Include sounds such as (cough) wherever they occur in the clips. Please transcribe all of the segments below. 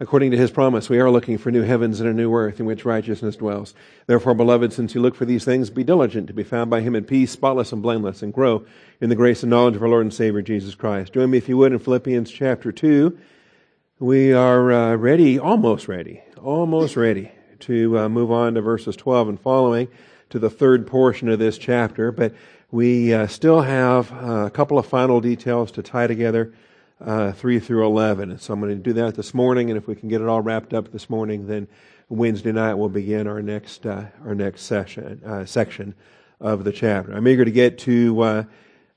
according to his promise, we are looking for new heavens and a new earth in which righteousness dwells. Therefore, beloved, since you look for these things, be diligent to be found by him in peace, spotless and blameless, and grow in the grace and knowledge of our Lord and Savior Jesus Christ. Join me, if you would, in Philippians chapter 2. We are uh, ready, almost ready, almost ready to uh, move on to verses 12 and following to the third portion of this chapter, but we uh, still have uh, a couple of final details to tie together uh, 3 through 11. And so I'm going to do that this morning, and if we can get it all wrapped up this morning, then Wednesday night we'll begin our next, uh, our next session, uh, section of the chapter. I'm eager to get to uh,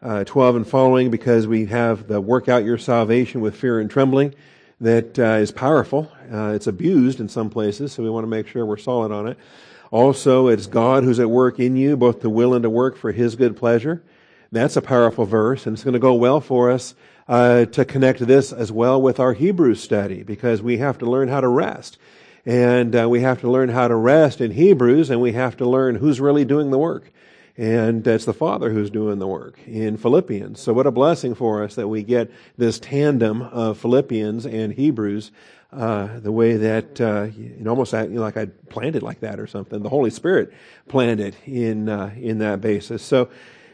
uh, 12 and following because we have the work out your salvation with fear and trembling that uh, is powerful. it's abused in some places, so we want to make sure we're solid on it. Also, it's God who's at work in you, both to will and to work for His good pleasure. That's a powerful verse, and it's going to go well for us uh, to connect this as well with our Hebrew study because we have to learn how to rest. And uh, we have to learn how to rest in Hebrews and we have to learn who's really doing the work. And it's the Father who's doing the work in Philippians. So what a blessing for us that we get this tandem of Philippians and Hebrews, uh, the way that, uh, you know, almost you know, like I planned it like that or something. The Holy Spirit planned it in, uh, in that basis. So,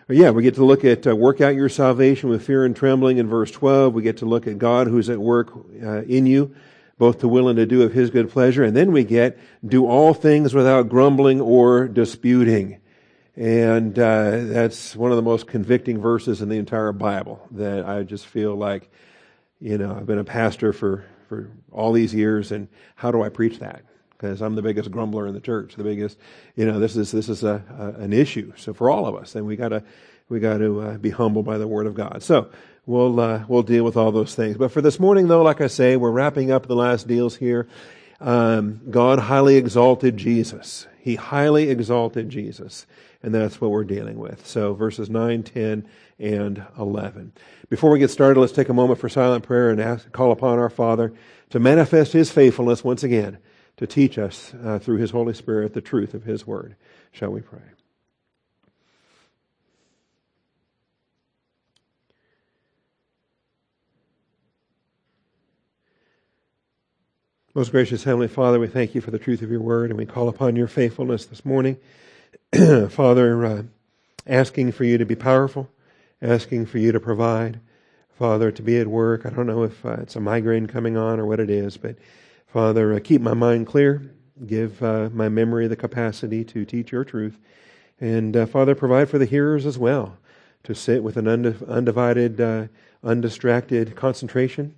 yeah, we get to look at uh, work out your salvation with fear and trembling in verse 12. We get to look at God who's at work uh, in you, both to will and to do of his good pleasure. And then we get do all things without grumbling or disputing. And uh, that's one of the most convicting verses in the entire Bible that I just feel like, you know, I've been a pastor for, for all these years, and how do I preach that? Because I'm the biggest grumbler in the church. The biggest, you know, this is this is a, a an issue. So for all of us, and we gotta we got to uh, be humble by the word of God. So we'll uh, we'll deal with all those things. But for this morning, though, like I say, we're wrapping up the last deals here. Um, God highly exalted Jesus. He highly exalted Jesus, and that's what we're dealing with. So verses 9, 10, and 11. Before we get started, let's take a moment for silent prayer and ask, call upon our Father to manifest His faithfulness once again to teach us uh, through His Holy Spirit the truth of His Word. Shall we pray? Most gracious Heavenly Father, we thank you for the truth of your word and we call upon your faithfulness this morning. (clears throat) Father, uh, asking for you to be powerful, asking for you to provide. Father, to be at work. I don't know if uh, it's a migraine coming on or what it is, but Father, uh, keep my mind clear. Give uh, my memory the capacity to teach your truth. And uh, Father, provide for the hearers as well to sit with an undivided, uh, undistracted concentration.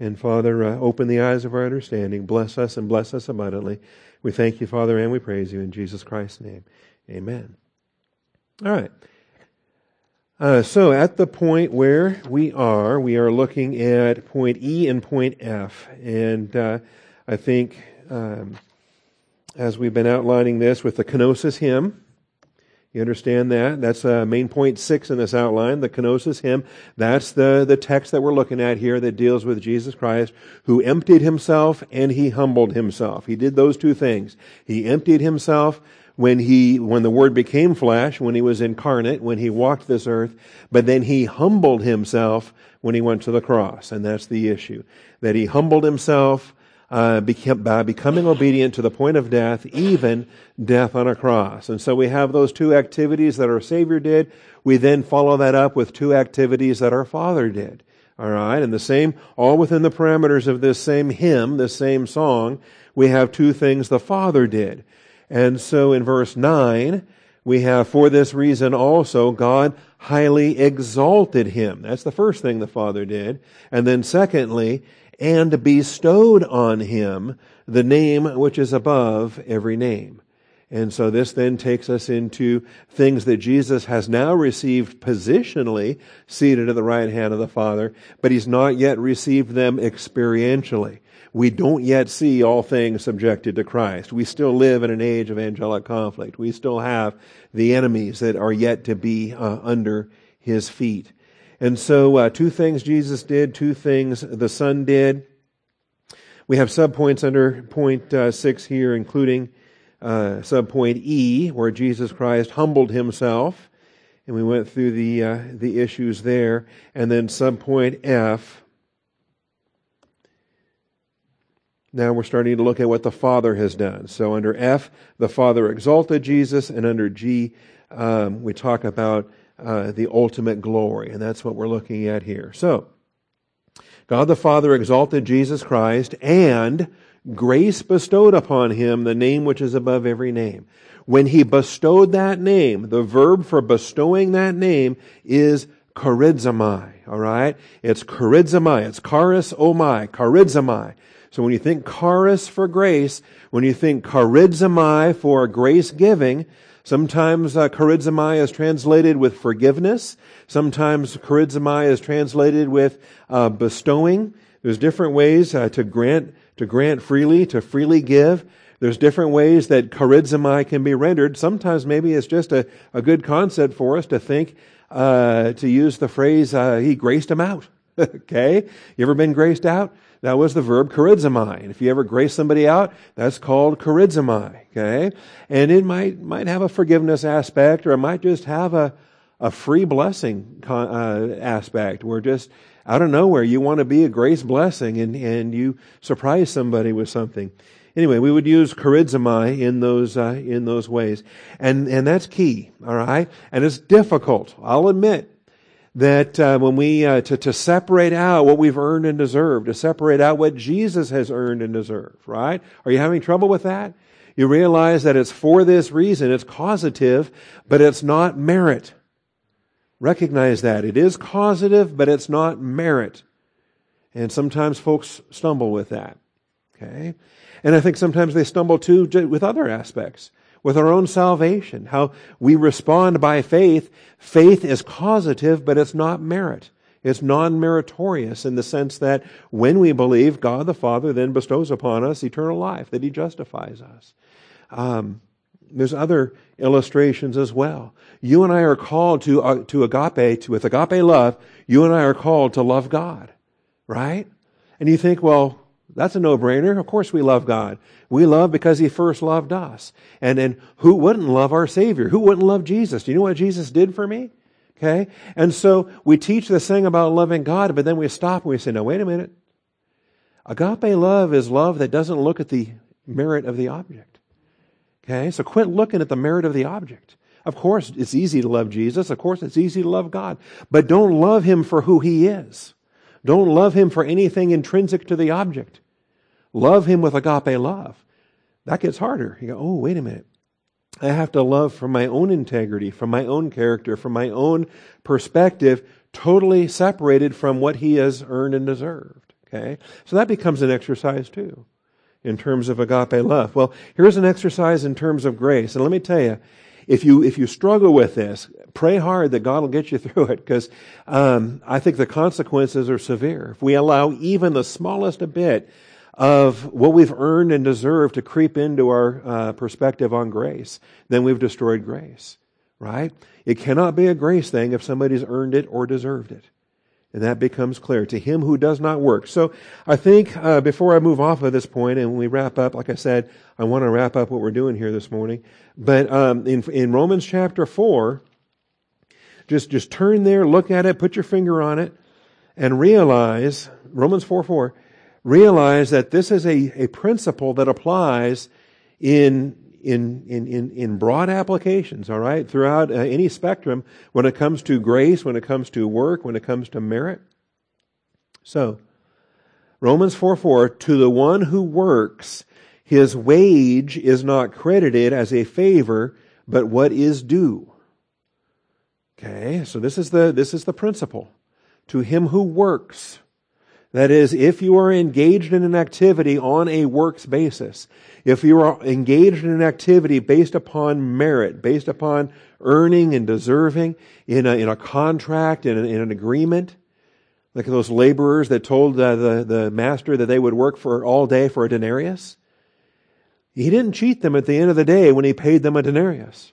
And Father, uh, open the eyes of our understanding. Bless us and bless us abundantly. We thank you, Father, and we praise you in Jesus Christ's name. Amen. All right. Uh, so at the point where we are, we are looking at point E and point F. And uh, I think um, as we've been outlining this with the kenosis hymn, you understand that? That's uh, main point six in this outline, the kenosis hymn. That's the, the text that we're looking at here that deals with Jesus Christ, who emptied himself and he humbled himself. He did those two things. He emptied himself when he, when the word became flesh, when he was incarnate, when he walked this earth, but then he humbled himself when he went to the cross. And that's the issue. That he humbled himself uh, by becoming obedient to the point of death, even death on a cross. And so we have those two activities that our Savior did. We then follow that up with two activities that our Father did. All right, and the same, all within the parameters of this same hymn, this same song, we have two things the Father did. And so in verse 9, we have, for this reason also, God highly exalted him. That's the first thing the Father did. And then secondly, and bestowed on him the name which is above every name. And so this then takes us into things that Jesus has now received positionally, seated at the right hand of the Father, but he's not yet received them experientially. We don't yet see all things subjected to Christ. We still live in an age of angelic conflict. We still have the enemies that are yet to be uh, under his feet. And so, uh, two things Jesus did, two things the Son did. We have subpoints under point uh, six here, including uh, subpoint E, where Jesus Christ humbled himself, and we went through the uh, the issues there. And then subpoint F, Now we're starting to look at what the Father has done. So under F, the Father exalted Jesus, and under G, um, we talk about uh, the ultimate glory, and that's what we're looking at here. So, God the Father exalted Jesus Christ, and grace bestowed upon him the name which is above every name. When he bestowed that name, the verb for bestowing that name is charizomai, alright? It's charizomai. It's charis omai, charizomai. So when you think charis for grace, when you think charizomai for grace giving, sometimes uh, charizomai is translated with forgiveness. Sometimes charizomai is translated with uh, bestowing. There's different ways uh, to grant to grant freely, to freely give. There's different ways that charizomai can be rendered. Sometimes maybe it's just a, a good concept for us to think, uh, to use the phrase, uh, he graced him out. (laughs) okay? You ever been graced out? That was the verb charizomai. And if you ever grace somebody out, that's called charizomai. Okay? And it might, might have a forgiveness aspect or it might just have a, a free blessing uh, aspect where just out of nowhere you want to be a grace blessing and, and you surprise somebody with something. Anyway, we would use charizomai in those uh, in those ways, and and that's key. All right, and it's difficult. I'll admit that uh, when we uh, to to separate out what we've earned and deserved, to separate out what Jesus has earned and deserved. Right? Are you having trouble with that? You realize that it's for this reason. It's causative, but it's not merit. Recognize that. It is causative, but it's not merit. And sometimes folks stumble with that. Okay? And I think sometimes they stumble too with other aspects, with our own salvation, how we respond by faith. Faith is causative, but it's not merit. It's non-meritorious in the sense that when we believe, God the Father then bestows upon us eternal life, that He justifies us. Um, there's other illustrations as well. You and I are called to, uh, to agape, to, with agape love, you and I are called to love God, right? And you think, well, that's a no-brainer. Of course we love God. We love because He first loved us. And then who wouldn't love our Savior? Who wouldn't love Jesus? Do you know what Jesus did for me? Okay? And so we teach this thing about loving God, but then we stop and we say, no, wait a minute. Agape love is love that doesn't look at the merit of the object. Okay? So quit looking at the merit of the object. Of course, it's easy to love Jesus. Of course, it's easy to love God. But don't love Him for who He is. Don't love him for anything intrinsic to the object. Love him with agape love. That gets harder. You go, oh, wait a minute. I have to love from my own integrity, from my own character, from my own perspective, totally separated from what he has earned and deserved. Okay? So that becomes an exercise too, in terms of agape love. Well, here's an exercise in terms of grace. And let me tell you, if you if you struggle with this, pray hard that God will get you (laughs) through it because um, I think the consequences are severe. If we allow even the smallest a bit of what we've earned and deserved to creep into our uh, perspective on grace, then we've destroyed grace. Right? It cannot be a grace thing if somebody's earned it or deserved it. And that becomes clear to him who does not work. So I think uh, before I move off of this point and we wrap up, like I said, I want to wrap up what we're doing here this morning. But um, in, in Romans chapter 4, just, just turn there, look at it, put your finger on it, and realize, Romans 4 4, realize that this is a, a principle that applies in in, in, in, in broad applications, all right, throughout uh, any spectrum when it comes to grace, when it comes to work, when it comes to merit. So, Romans 4 4, to the one who works, his wage is not credited as a favor, but what is due. Okay, so this is the, this is the principle. To him who works, that is, if you are engaged in an activity on a works basis, if you are engaged in an activity based upon merit, based upon earning and deserving, in a, in a contract, in, a, in an agreement, like those laborers that told uh, the, the master that they would work for all day for a denarius, he didn't cheat them at the end of the day when he paid them a denarius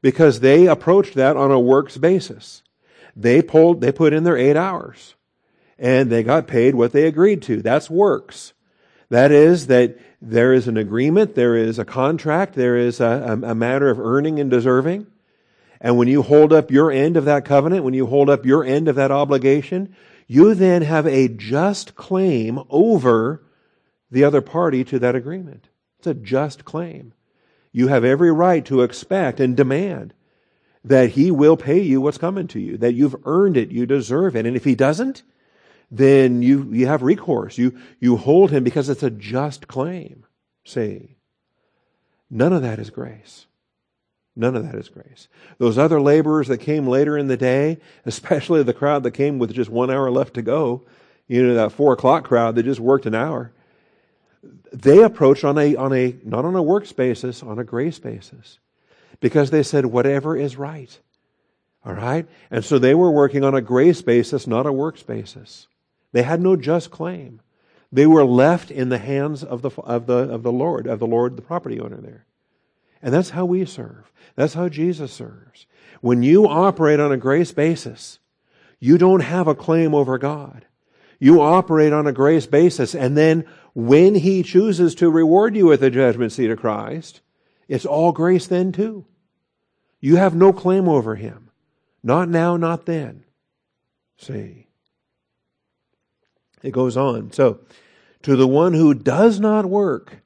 because they approached that on a works basis. They pulled, they put in their eight hours and they got paid what they agreed to. That's works. That is that there is an agreement, there is a contract, there is a, a, matter of earning and deserving. And when you hold up your end of that covenant, when you hold up your end of that obligation, you then have a just claim over the other party to that agreement. It's a just claim. You have every right to expect and demand that he will pay you what's coming to you, that you've earned it, you deserve it. And if he doesn't, then you, you have recourse. You, you hold him because it's a just claim. See, none of that is grace. None of that is grace. Those other laborers that came later in the day, (laughs) especially the crowd that came with just one hour left to go, you know, that four o'clock crowd that just worked an hour, they approached on a, on a, not on a works basis, on a grace basis. Because they said, whatever is right. All right? And so they were working on a grace basis, not a works basis. They had no just claim. They were left in the hands of the, of the, of the Lord, of the Lord, the property owner there. And that's how we serve. That's how Jesus serves. When you operate on a grace basis, you don't have a claim over God. You operate on a grace basis, and then when He chooses to reward you at the judgment seat of Christ, it's all grace then too. You have no claim over Him. Not now, not then. See. It goes on. So, to the one who does not work,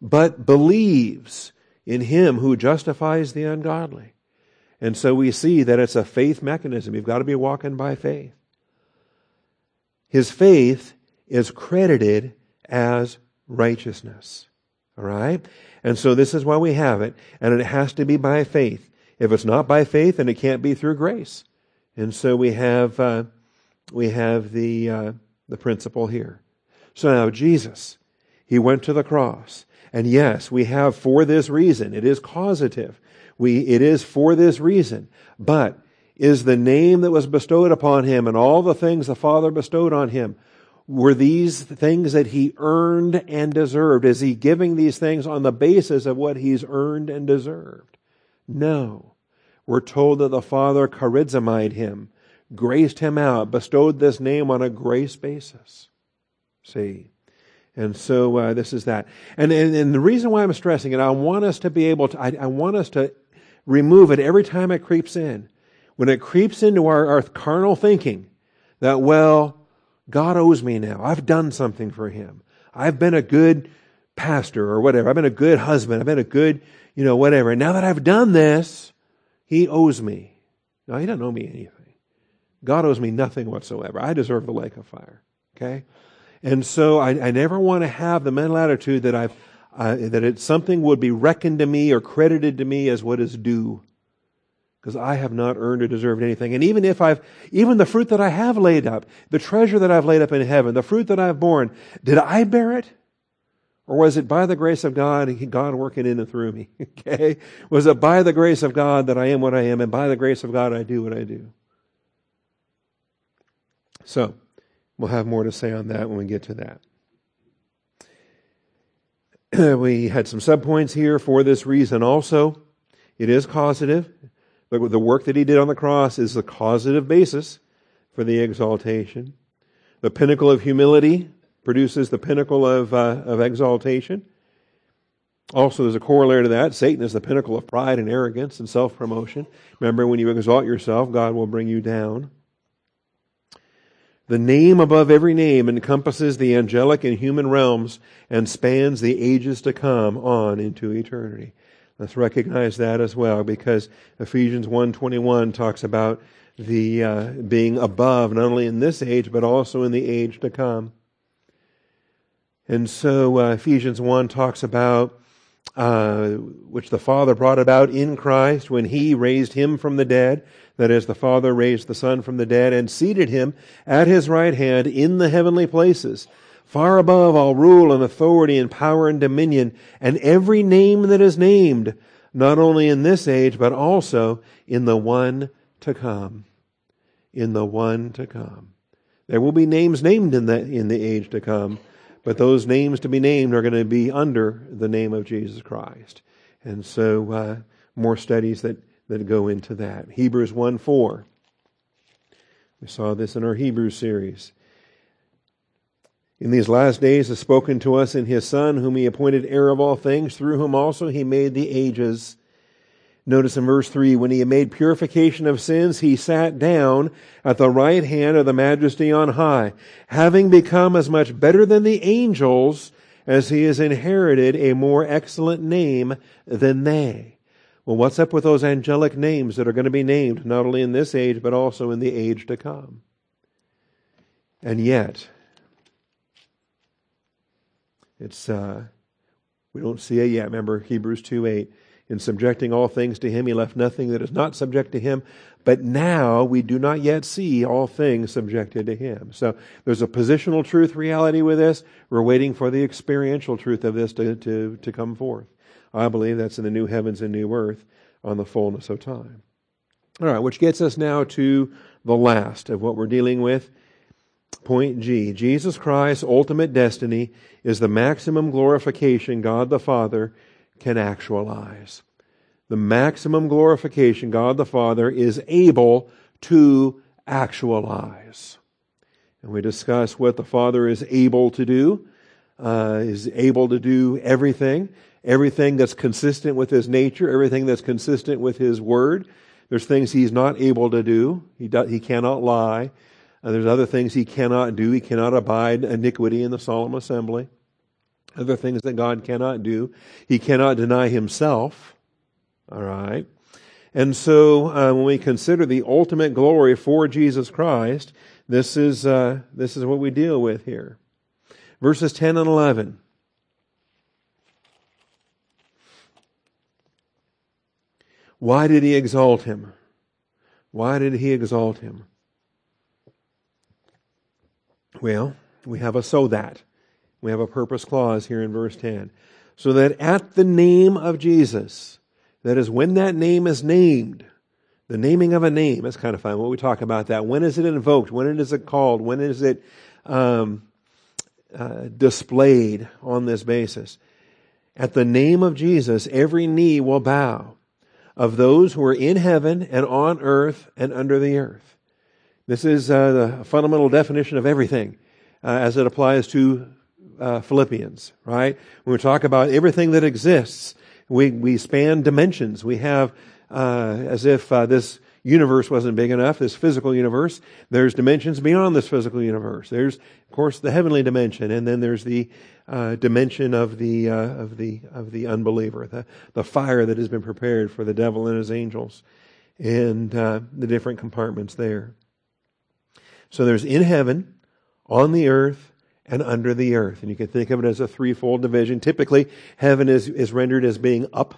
but believes in him who justifies the ungodly. And so we see that it's a faith mechanism. You've got to be walking by faith. His faith is credited as righteousness. All right? And so this is why we have it. And it has to be by faith. If it's not by faith, then it can't be through grace. And so we have, uh, we have the, uh, the principle here. So now Jesus, he went to the cross. And yes, we have for this reason. It is causative. We, it is for this reason. But is the name that was bestowed upon him and all the things the Father bestowed on him, were these things that he earned and deserved? Is he giving these things on the basis of what he's earned and deserved? No. We're told that the Father charizomai him, graced him out, bestowed this name on a grace basis. See? And so uh, this is that. And, and, and, the reason why I'm stressing it, I want us to be able to, I, I, want us to remove it every time it creeps in. When it creeps into our, our carnal thinking that, well, God owes me now. I've done something for him. I've been a good pastor or whatever. I've been a good husband. I've been a good, you know, whatever. And now that I've done this, he owes me. No, he doesn't owe me anything. God owes me nothing whatsoever. I deserve the lake of fire. Okay? And so I, I never want to have the mental attitude that I've, uh, that something would be reckoned to me or credited to me as what is due. Because I have not earned or deserved anything. And even if I've, even the fruit that I have laid up, the treasure that I've laid up in heaven, the fruit that I've borne, did I bear it? Or was it by the grace of God, God working in and through me? (laughs) Okay? Was it by the grace of God that I am what I am, and by the grace of God I do what I do? So, we'll have more to say on that when we get to that. (clears throat) we had some subpoints here for this reason also. It is causative. But The work that he did on the cross is the causative basis for the exaltation. The pinnacle of humility produces the pinnacle of, uh, of exaltation. Also, there's a corollary to that. Satan is the pinnacle of pride and arrogance and self promotion. Remember, when you exalt yourself, God will bring you down. The name above every name encompasses the angelic and human realms and spans the ages to come on into eternity. Let's recognize that as well because Ephesians 1:21 talks about the uh, being above not only in this age but also in the age to come. And so uh, Ephesians 1 talks about uh, which the Father brought about in Christ when He raised Him from the dead that is, the Father raised the Son from the dead and seated him at his right hand in the heavenly places, far above all rule and authority and power and dominion, and every name that is named, not only in this age, but also in the one to come. In the one to come. There will be names named in the, in the age to come, but those names to be named are going to be under the name of Jesus Christ. And so, uh, more studies that that go into that. Hebrews 1 4. We saw this in our Hebrews series. In these last days has spoken to us in his Son, whom he appointed heir of all things, through whom also he made the ages. Notice in verse 3, when he had made purification of sins, he sat down at the right hand of the majesty on high, having become as much better than the angels as he has inherited a more excellent name than they. Well, what's up with those angelic names that are going to be named not only in this age, but also in the age to come? And yet, it's, uh, we don't see it yet. Remember Hebrews 2 8. In subjecting all things to him, he left nothing that is not subject to him. But now we do not yet see all things subjected to him. So there's a positional truth reality with this. We're waiting for the experiential truth of this to, to, to come forth. I believe that's in the new heavens and new earth on the fullness of time. All right, which gets us now to the last of what we're dealing with. Point G. Jesus Christ's ultimate destiny is the maximum glorification God the Father can actualize the maximum glorification God the Father is able to actualize. And we discuss what the Father is able to do, uh, is able to do everything, everything that's consistent with His nature, everything that's consistent with His Word. There's things He's not able to do. He, do, he cannot lie. Uh, there's other things He cannot do. He cannot abide iniquity in the solemn assembly. Other things that God cannot do. He cannot deny Himself. All right. And so uh, when we consider the ultimate glory for Jesus Christ, this is, uh, this is what we deal with here. Verses 10 and 11. Why did he exalt him? Why did he exalt him? Well, we have a so that. We have a purpose clause here in verse 10. So that at the name of Jesus, that is, when that name is named, the naming of a name that's kind of fun. When we talk about that, when is it invoked? When is it called? When is it um, uh, displayed on this basis? At the name of Jesus, every knee will bow of those who are in heaven and on earth and under the earth. This is uh, the fundamental definition of everything uh, as it applies to uh, Philippians, right? When we talk about everything that exists, we, we span dimensions. We have, uh, as if uh, this universe wasn't big enough, this physical universe, there's dimensions beyond this physical universe. There's, of course, the heavenly dimension, and then there's the uh, dimension of the, uh, of the, of the unbeliever, the, the fire that has been prepared for the devil and his angels, and uh, the different compartments there. So there's in heaven, on the earth, and under the earth. And you can think of it as a threefold division. Typically, heaven is, is rendered as being up,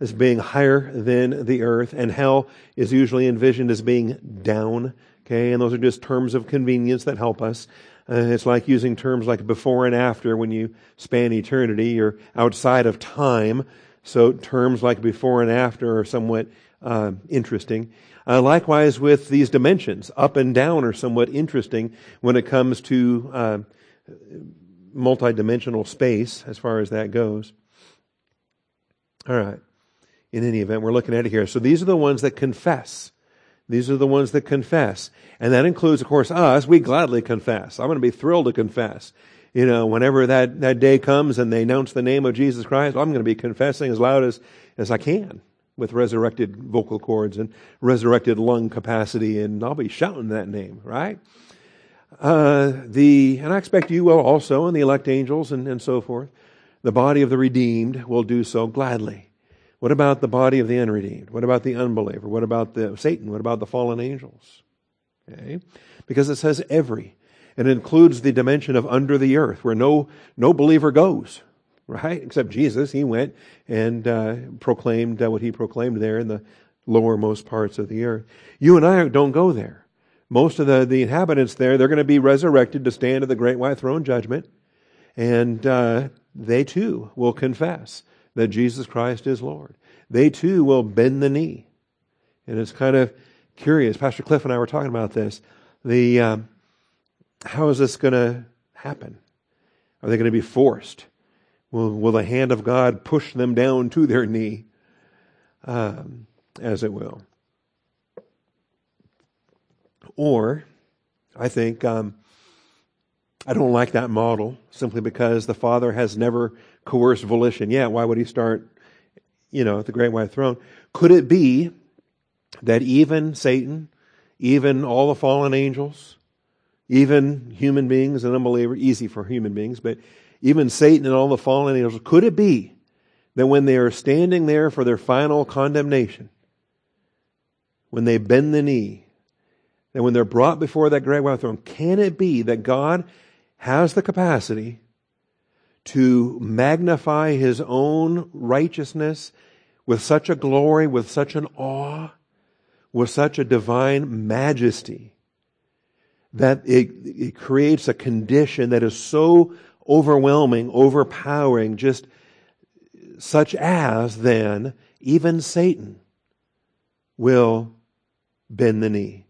as being higher than the earth, and hell is usually envisioned as being down. Okay, and those are just terms of convenience that help us. Uh, it's like using terms like before and after when you span eternity or outside of time. So terms like before and after are somewhat uh, interesting. Uh, likewise, with these dimensions, up and down are somewhat interesting when it comes to uh, multidimensional space as far as that goes. All right. In any event, we're looking at it here. So these are the ones that confess. These are the ones that confess. And that includes, of course, us. We gladly confess. I'm going to be thrilled to confess. You know, whenever that, that day comes and they announce the name of Jesus Christ, I'm going to be confessing as loud as, as I can with resurrected vocal cords and resurrected lung capacity, and I'll be shouting that name, right? Uh, the, and I expect you will also, and the elect angels and, and so forth. The body of the redeemed will do so gladly. What about the body of the unredeemed? What about the unbeliever? What about the Satan? What about the fallen angels? Okay. Because it says every. And it includes the dimension of under the earth, where no, no believer goes, right? Except Jesus. He went and uh, proclaimed uh, what he proclaimed there in the lowermost parts of the earth. You and I don't go there most of the, the inhabitants there, they're going to be resurrected to stand at the great white throne judgment. And uh, they too will confess that Jesus Christ is Lord. They too will bend the knee. And it's kind of curious. Pastor Cliff and I were talking about this. The um, how is this going to happen? Are they going to be forced? Will, will the hand of God push them down to their knee, um, as it will? Or, I think, um, I don't like that model simply because the Father has never coerced volition. Yeah, why would he start, you know, at the great white throne? Could it be that even Satan, even all the fallen angels, even human beings and unbeliever, easy for human beings, but even Satan and all the fallen angels, could it be that when they are standing there for their final condemnation, when they bend the knee, that when they're brought before that great white throne, can it be that God has the capacity to magnify his own righteousness with such a glory, with such an awe, with such a divine majesty, that it, it creates a condition that is so overwhelming, overpowering, just such as then even Satan will bend the knee.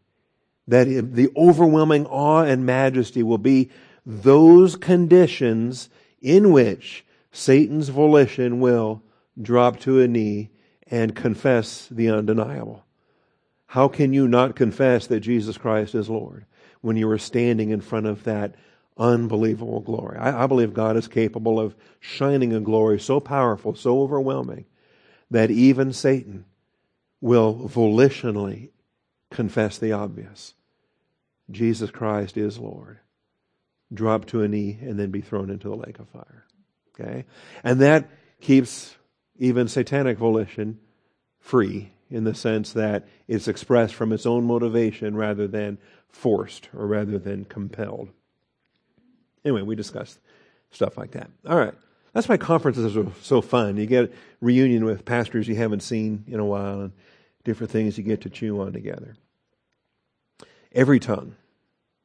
That the overwhelming awe and majesty will be those conditions in which Satan's volition will drop to a knee and confess the undeniable. How can you not confess that Jesus Christ is Lord when you are standing in front of that unbelievable glory? I, I, believe God is capable of shining a glory so powerful, so overwhelming, that even Satan will volitionally confess the obvious. Jesus Christ is Lord drop to a knee, and then be thrown into the lake of fire. Okay? And that keeps even satanic volition free in the sense that it's expressed from its own motivation rather than forced or rather than compelled. Anyway, we discussed stuff like that. All right. That's why conferences are so fun. You get reunion with pastors you haven't seen in a while and different things you get to chew on together. Every tongue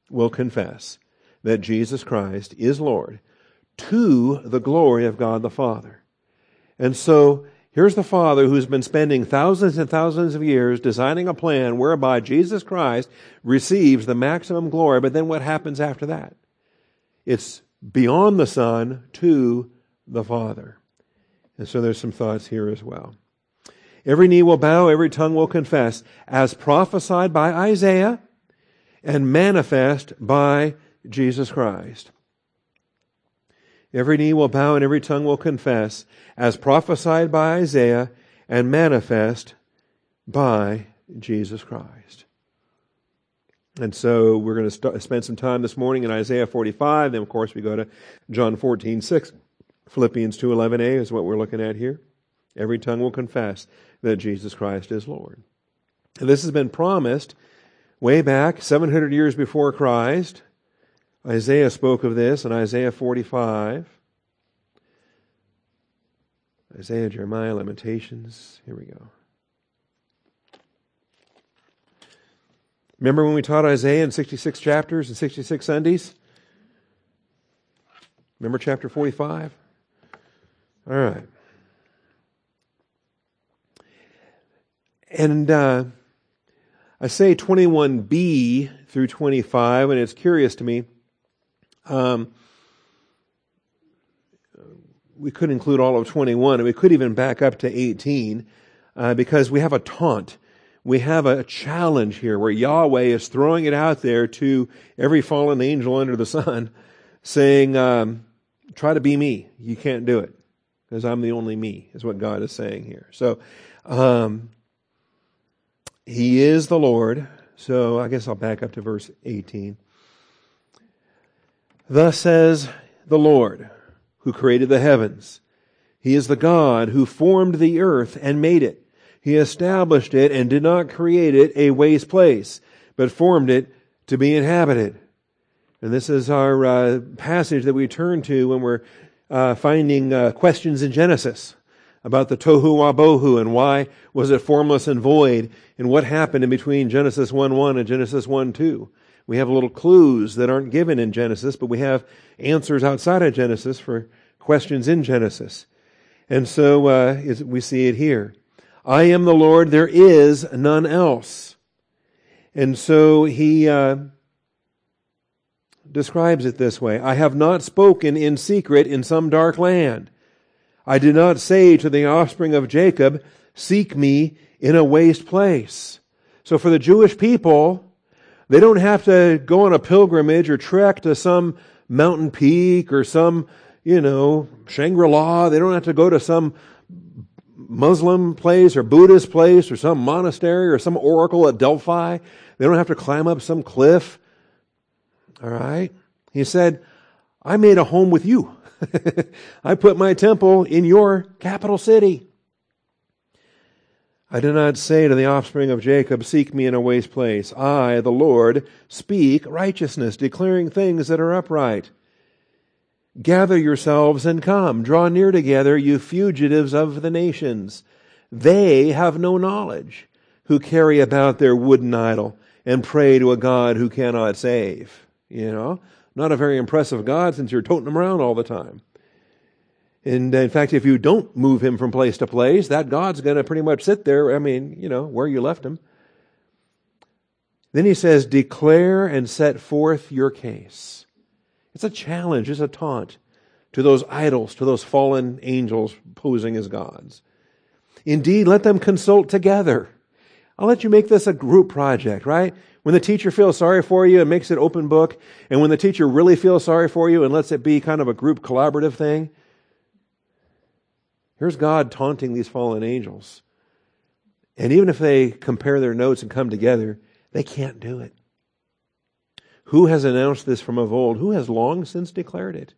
will confess that Jesus Christ is Lord to the glory of God the Father. And so here's the Father who's been spending thousands and thousands of years designing a plan whereby Jesus Christ receives the maximum glory, but then what happens after that? It's beyond the Son to the Father. And so there's some thoughts here as well. Every knee will bow, every tongue will confess, as prophesied by Isaiah and manifest by Jesus Christ. Every knee will bow and every tongue will confess, as prophesied by Isaiah and manifest by Jesus Christ. And so we're going to st- spend some time this morning in Isaiah 45. Then, of course, we go to John 14, 6. Philippians 2.11a is what we're looking at here. Every tongue will confess that Jesus Christ is Lord. And this has been promised way back 700 years before Christ Isaiah spoke of this in Isaiah 45. Isaiah, Jeremiah, Lamentations. Here we go. Remember when we taught Isaiah in 66 chapters and 66 Sundays? Remember chapter 45? All right. And uh, Isaiah 21b through 25, and it's curious to me um, we could include all of 21, and we could even back up to 18, uh, because we have a taunt. We have a challenge here where Yahweh is throwing it out there to every fallen angel under the sun, (laughs) saying, um, try to be me. You can't do it, because I'm the only me, is what God is saying here. So, um, He is the Lord. So I guess I'll back up to verse 18. Thus says the Lord, who created the heavens. He is the God who formed the earth and made it. He established it and did not create it a waste place, but formed it to be inhabited. And this is our uh, passage that we turn to when we're uh, finding uh, questions in Genesis about the tohu wabohu and why was it formless and void and what happened in between Genesis 1-1 and Genesis 1-2. We have little clues that aren't given in Genesis, but we have answers outside of Genesis for questions in Genesis. And so uh, we see it here. I am the Lord, there is none else. And so he uh, describes it this way I have not spoken in secret in some dark land. I did not say to the offspring of Jacob, Seek me in a waste place. So for the Jewish people, they don't have to go on a pilgrimage or trek to some mountain peak or some, you know, Shangri-La. They don't have to go to some Muslim place or Buddhist place or some monastery or some oracle at Delphi. They don't have to climb up some cliff. All right. He said, I made a home with you. (laughs) I put my temple in your capital city. I do not say to the offspring of Jacob, Seek me in a waste place. I, the Lord, speak righteousness, declaring things that are upright. Gather yourselves and come. Draw near together, you fugitives of the nations. They have no knowledge, who carry about their wooden idol and pray to a God who cannot save. You know, not a very impressive God since you're toting him around all the time. And uh, in fact, if you don't move him from place to place, that God's going to pretty much sit there, I mean, you know, where you left him. Then he says, declare and set forth your case. It's a challenge, it's a taunt to those idols, to those fallen angels posing as gods. Indeed, let them consult together. I'll let you make this a group project, right? When the teacher feels sorry for you and makes it open book, and when the teacher really feels sorry for you and lets it be kind of a group collaborative thing, Here's God taunting these fallen angels. And even if they compare their notes and come together, they can't do it. Who has announced this from of old? Who has long since declared it?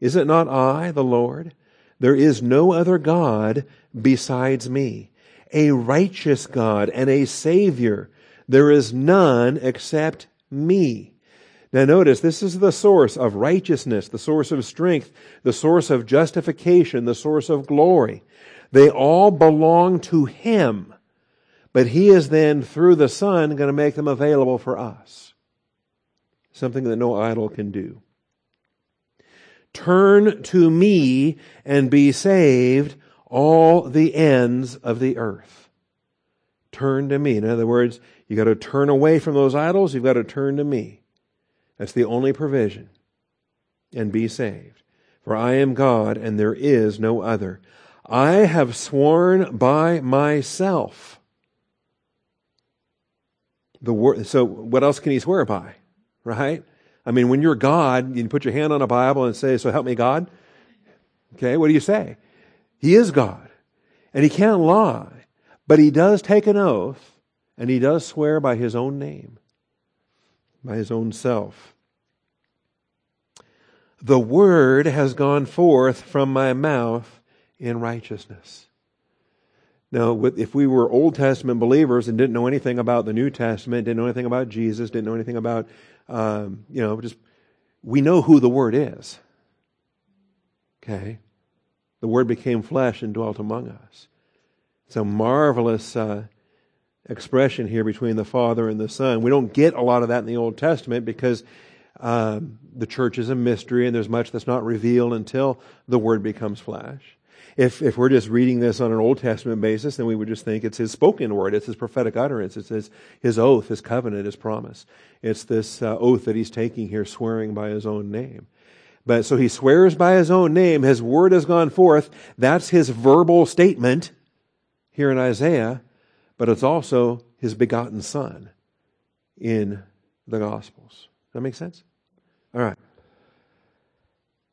Is it not I, the Lord? There is no other God besides me, a righteous God and a Savior. There is none except me. Now notice, this is the source of righteousness, the source of strength, the source of justification, the source of glory. They all belong to Him. But He is then, through the Son, going to make them available for us. Something that no idol can do. Turn to me and be saved, all the ends of the earth. Turn to me. In other words, you got to turn away from those idols, you've got to turn to me. That's the only provision. And be saved. For I am God and there is no other. I have sworn by myself. The word, so what else can he swear by? Right? I mean, when you're God, you put your hand on a Bible and say, So help me God. Okay, what do you say? He is God. And he can't lie. But he does take an oath and he does swear by his own name, by his own self the word has gone forth from my mouth in righteousness. Now, if we were Old Testament believers and didn't know anything about the New Testament, didn't know anything about Jesus, didn't know anything about, um, you know, just, we know who the Word is. Okay? The Word became flesh and dwelt among us. It's a marvelous uh, expression here between the Father and the Son. We don't get a lot of that in the Old Testament because um, the church is a mystery and there's much that's not revealed until the word becomes flesh. If, if we're just reading this on an Old Testament basis, then we would just think it's his spoken word, it's his prophetic utterance, it's his, his oath, his covenant, his promise. It's this uh, oath that he's taking here, swearing by his own name. But so he swears by his own name, his word has gone forth. That's his verbal statement here in Isaiah, but it's also his begotten son in the Gospels. Does that make sense? All right.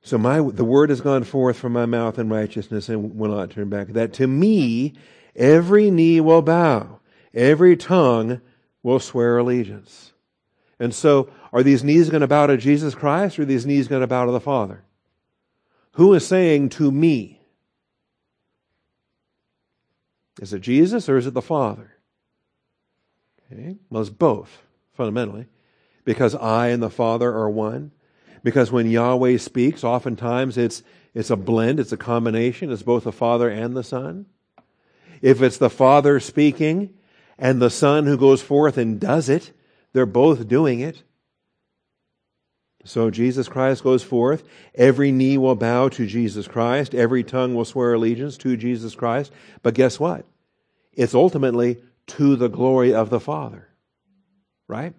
So my the word has gone forth from my mouth in righteousness and will not turn back. That to me every knee will bow, every tongue will swear allegiance. And so, are these knees going to bow to Jesus Christ or are these knees going to bow to the Father? Who is saying to me? Is it Jesus or is it the Father? Okay. Well, it's both, fundamentally, because I and the Father are one. Because when Yahweh speaks, oftentimes it's, it's a blend, it's a combination, it's both the Father and the Son. If it's the Father speaking and the Son who goes forth and does it, they're both doing it. So Jesus Christ goes forth. Every knee will bow to Jesus Christ. Every tongue will swear allegiance to Jesus Christ. But guess what? It's ultimately to the glory of the Father. Right?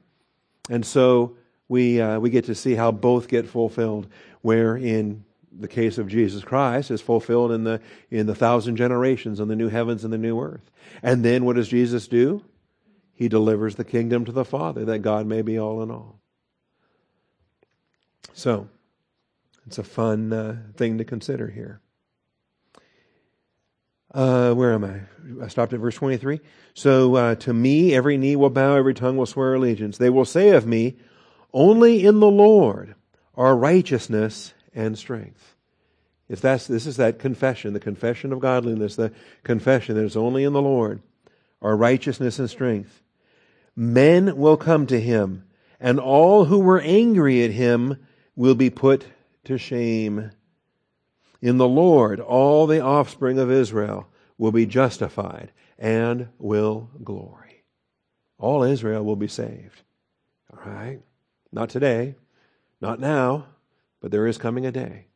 And so we, uh, we get to see how both get fulfilled, where in the case of Jesus Christ is fulfilled in the, in the thousand generations on the new heavens and the new earth. And then what does Jesus do? He delivers the kingdom to the Father that God may be all in all. So, it's a fun uh, thing to consider here. Uh, where am I? I stopped at verse 23. So, uh, to me, every knee will bow, every tongue will swear allegiance. They will say of me, only in the Lord are righteousness and strength. If that's, this is that confession, the confession of godliness, the confession that is only in the Lord, are righteousness and strength. Men will come to him, and all who were angry at him will be put to shame. In the Lord, all the offspring of Israel will be justified and will glory. All Israel will be saved. All right? Not today, not now, but there is coming a day.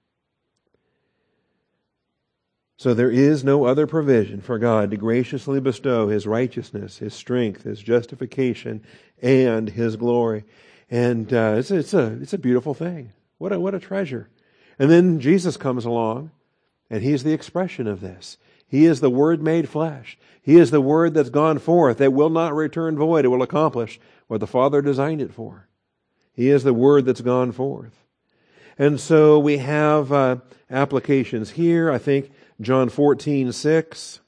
So there is no other provision for God to graciously bestow His righteousness, His strength, His justification, and His glory. And uh, it's, it's, a, it's a beautiful thing. What a, what a treasure. And then Jesus comes along, and He's the expression of this. He is the Word made flesh. He is the Word that's gone forth that will not return void. It will accomplish what the Father designed it for. He is the Word that's gone forth. And so we have uh, applications here. I think John 14, 6.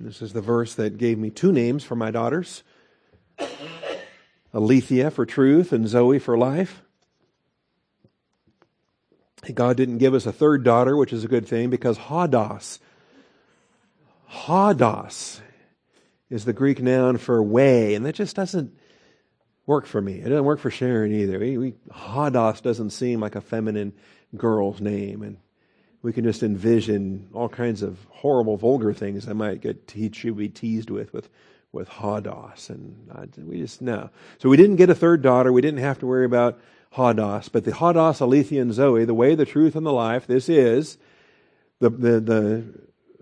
This is the verse that gave me two names for my daughters Alethea for truth and Zoe for life. God didn't give us a third daughter, which is a good thing, because Hodos, Hodos is the Greek noun for way, and that just doesn't work for me. It doesn't work for Sharon either. We, we, Hodos doesn't seem like a feminine girl's name, and we can just envision all kinds of horrible, vulgar things I might get te- she be teased with with with Hodos, and I, we just no. So we didn't get a third daughter. We didn't have to worry about Hodos, but the Hodos, Alethea, and Zoe, the way, the truth, and the life. This is the the, the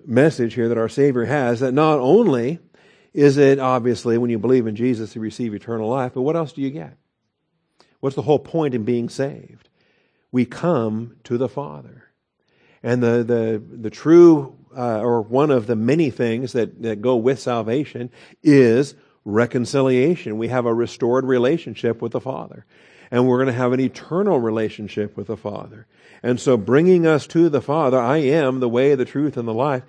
message here that our Savior has that not only is it obviously when you believe in Jesus you receive eternal life, but what else do you get? What's the whole point in being saved? We come to the Father. And the, the, the true, uh, or one of the many things that, that go with salvation is reconciliation. We have a restored relationship with the Father. And we're going to have an eternal relationship with the Father. And so bringing us to the Father, I am the way, the truth, and the life,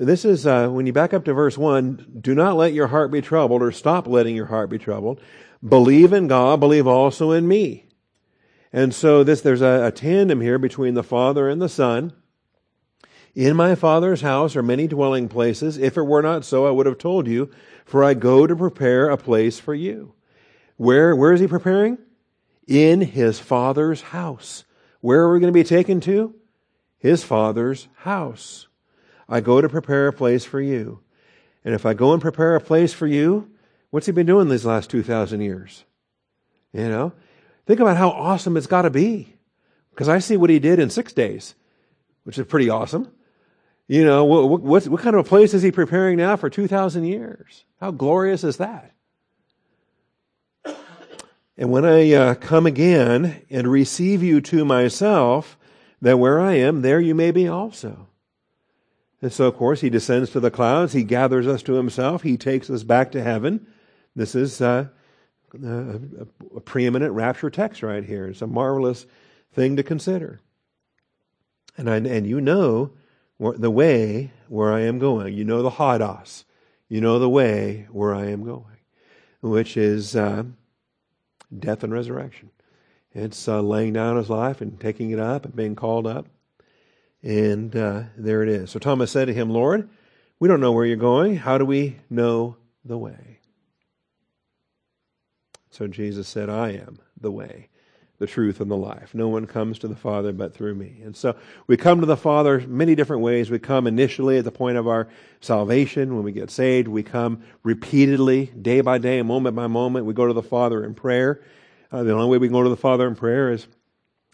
this is, uh, when you back up to verse 1, do not let your heart be troubled or stop letting your heart be troubled. Believe in God, believe also in me. And so this, there's a, a tandem here between the Father and the Son. In my Father's house are many dwelling places. If it were not so, I would have told you, for I go to prepare a place for you. Where, where is he preparing? In his Father's house. Where are we going to be taken to? His Father's house. I go to prepare a place for you. And if I go and prepare a place for you, what's he been doing these last 2,000 years? You know? Think about how awesome it's got to be. Because I see what he did in six days, which is pretty awesome. You know, what, what, what kind of a place is he preparing now for 2,000 years? How glorious is that? And when I uh, come again and receive you to myself, that where I am, there you may be also. And so, of course, he descends to the clouds. He gathers us to himself. He takes us back to heaven. This is uh, a, a preeminent rapture text right here. It's a marvelous thing to consider. And, I, and you know the way where I am going. You know the Hodos. You know the way where I am going, which is uh, death and resurrection. It's uh, laying down his life and taking it up and being called up. And uh, there it is. So Thomas said to him, Lord, we don't know where you're going. How do we know the way? So Jesus said, I am the way, the truth, and the life. No one comes to the Father but through me. And so we come to the Father many different ways. We come initially at the point of our salvation when we get saved. We come repeatedly, day by day, moment by moment. We go to the Father in prayer. Uh, the only way we can go to the Father in prayer is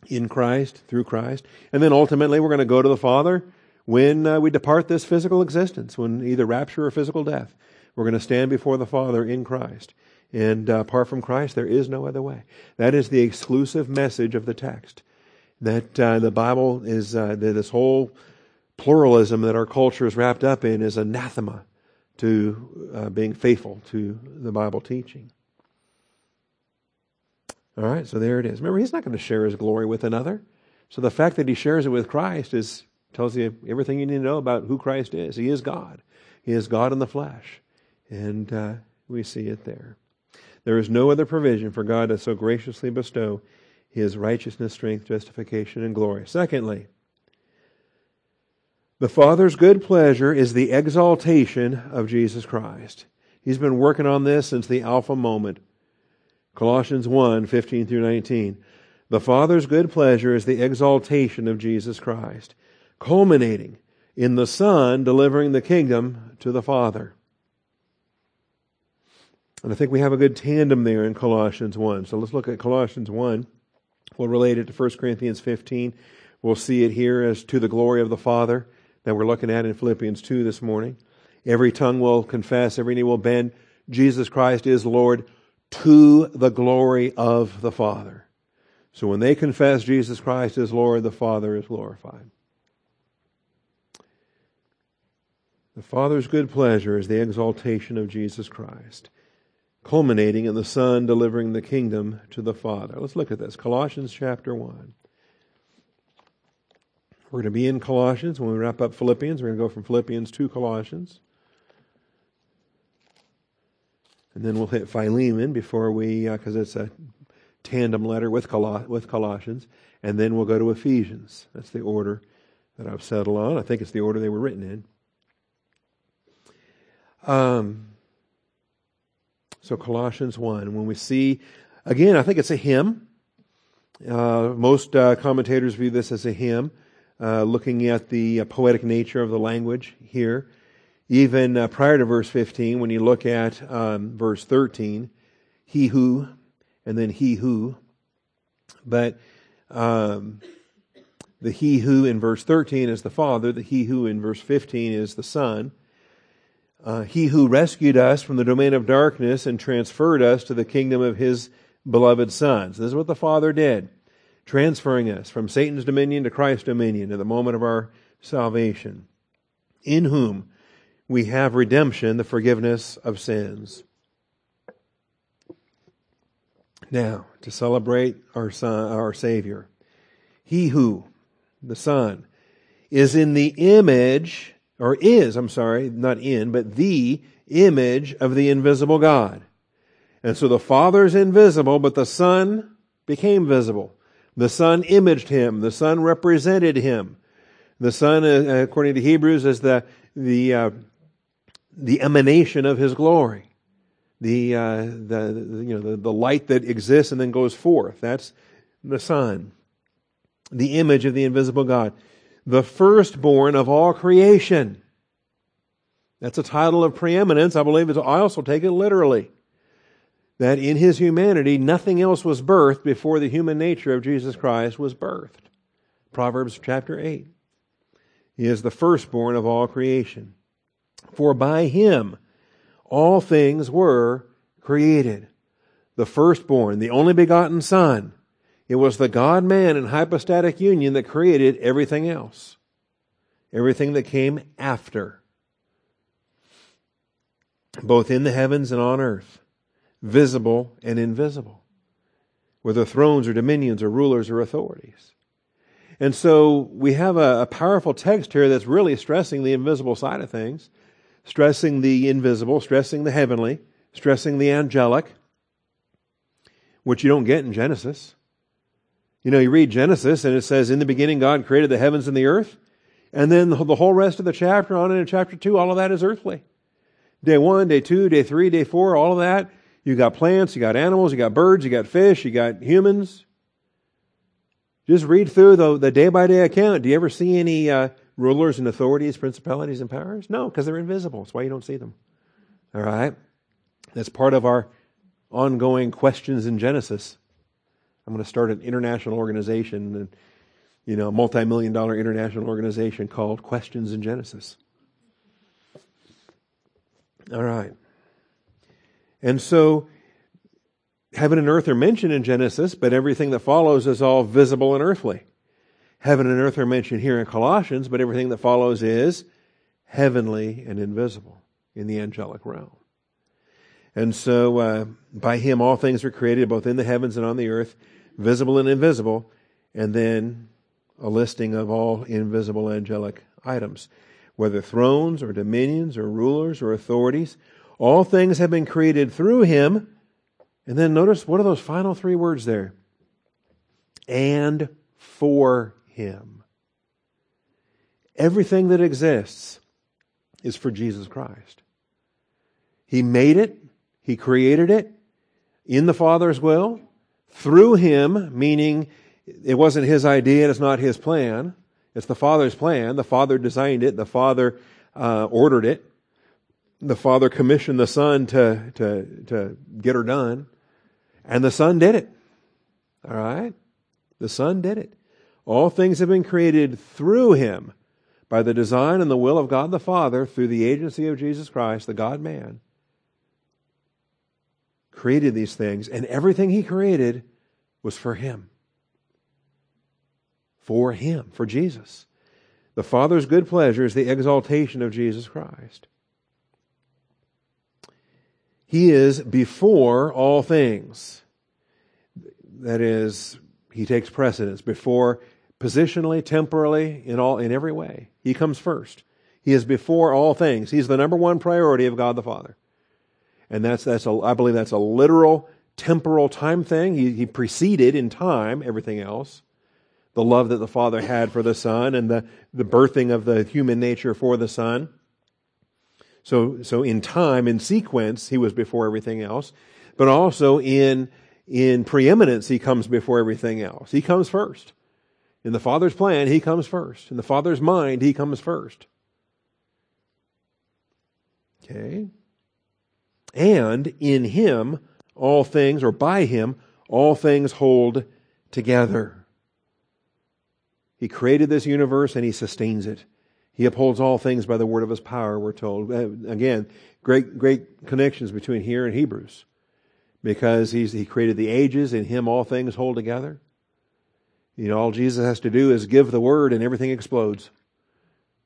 in Christ, through Christ. And then ultimately, we're going to go to the Father when uh, we depart this physical existence, when either rapture or physical death. We're going to stand before the Father in Christ. And uh, apart from Christ, there is no other way. That is the exclusive message of the text. That uh, the Bible is, uh, this whole pluralism that our culture is wrapped up in is anathema to uh, being faithful to the Bible teaching. All right, so there it is. Remember, he's not going to share his glory with another. So the fact that he shares it with Christ is tells you everything you need to know about who Christ is. He is God. He is God in the flesh, and uh, We see it there. There is no other provision for God to so graciously bestow his righteousness, strength, justification, and glory. Secondly, the Father's good pleasure is the exaltation of Jesus Christ. He's been working on this since the Alpha moment. Colossians 1 15 through 19. The Father's good pleasure is the exaltation of Jesus Christ, culminating in the Son delivering the kingdom to the Father. And I think we have a good tandem there in Colossians 1. So let's look at Colossians 1. We'll relate it to 1 Corinthians 15. We'll see it here as to the glory of the Father that we're looking at in Philippians 2 this morning. Every tongue will confess, every knee will bend. Jesus Christ is Lord to the glory of the Father. So when they confess Jesus Christ as Lord, the Father is glorified. The Father's good pleasure is the exaltation of Jesus Christ, culminating in the Son delivering the kingdom to the Father. Let's look at this. Colossians chapter 1. We're going to be in Colossians. When we wrap up Philippians, we're going to go from Philippians to Colossians. And then we'll hit Philemon before we, because uh, it's a tandem letter with, with Colossians. And then we'll go to Ephesians. That's the order that I've settled on. I think it's the order they were written in. Um, so Colossians 1. When we see, again, I think it's a hymn. Uh, most uh, commentators view this as a hymn uh, looking at the uh, poetic nature of the language here. Even uh, prior to verse 15, when you look at um, verse 13, he who, and then he who. But um, the he who in verse 13 is the Father, the he who in verse 15 is the Son. Uh, he who rescued us from the domain of darkness and transferred us to the kingdom of his beloved sons. This is what the Father did transferring us from Satan's dominion to Christ's dominion at the moment of our salvation, in whom we have redemption, the forgiveness of sins. Now, to celebrate our son, our Savior, He who, the Son, is in the image, or is, I'm sorry, not in, but the image of the invisible God. And so the Father is invisible, but the Son became visible. The Son imaged him. The Son represented him. The Son, uh, according to Hebrews, is the the uh, the emanation of His glory, the, uh, the, the you know the, the light that exists and then goes forth. That's the Son, the image of the invisible God, the firstborn of all creation. That's a title of preeminence. I believe it's, I also take it literally that in his humanity nothing else was birthed before the human nature of Jesus Christ was birthed. Proverbs chapter 8. He is the firstborn of all creation. For by him all things were created. The firstborn, the only begotten Son. It was the God man in hypostatic union that created everything else. Everything that came after. Both in the heavens and on earth visible and invisible, whether thrones or dominions or rulers or authorities. And so we have a, a, powerful text here that's really stressing the invisible side of things, stressing the invisible, stressing the heavenly, stressing the angelic, which you don't get in Genesis. You know, you read Genesis and it says, In the beginning, God created the heavens and the earth. And then the whole rest of the chapter on in chapter 2, all of that is earthly. Day 1, day 2, day 3, day 4, all of that you got plants, you got animals, you got birds, you got fish, you got humans. Just read through the, the day-by-day account. Do you ever see any uh, rulers and authorities, principalities and powers? No, because they're invisible. That's why you don't see them. All right? That's part of our ongoing questions in Genesis. I'm going to start an international organization, and you know, a multi-million dollar international organization called Questions in Genesis. All right. And so, heaven and earth are mentioned in Genesis, but everything that follows is all visible and earthly. Heaven and earth are mentioned here in Colossians, but everything that follows is heavenly and invisible in the angelic realm. And so, uh, by him, all things were created, both in the heavens and on the earth, visible and invisible, and then a listing of all invisible angelic items, whether thrones or dominions or rulers or authorities All things have been created through him. And then notice what are those final three words there? And for him. Everything that exists is for Jesus Christ. He made it, He created it in the Father's will, through Him, meaning it wasn't His idea, it's not His plan. It's the Father's plan. The Father designed it, the Father uh, ordered it. The Father commissioned the Son to, to, to get her done. And the Son did it. All right? The Son did it. All things have been created through Him by the design and the will of God the Father through the agency of Jesus Christ, the God man, created these things, and everything he created was for him. For him, for Jesus. The Father's good pleasure is the exaltation of Jesus Christ. He is before all things. That is, he takes precedence before positionally, temporally, in all in every way. He comes first. He is before all things. He's the number one priority of God the Father. And that's that's a, I believe that's a literal temporal time thing. He, he preceded in time everything else. The love that the Father had for the Son and the, the birthing of the human nature for the Son. So, so in time, in sequence, he was before everything else. But also in, in preeminence, he comes before everything else. He comes first. In the Father's plan, He comes first. In the Father's mind, He comes first. Okay? And in Him, all things, or by Him, all things hold together. He created this universe and He sustains it. He upholds all things by the word of His power, we're told. Uh, again, great, great connections between here and Hebrews. Because he's, He created the ages, in Him all things hold together. You know, all Jesus has to do is give the word and everything explodes.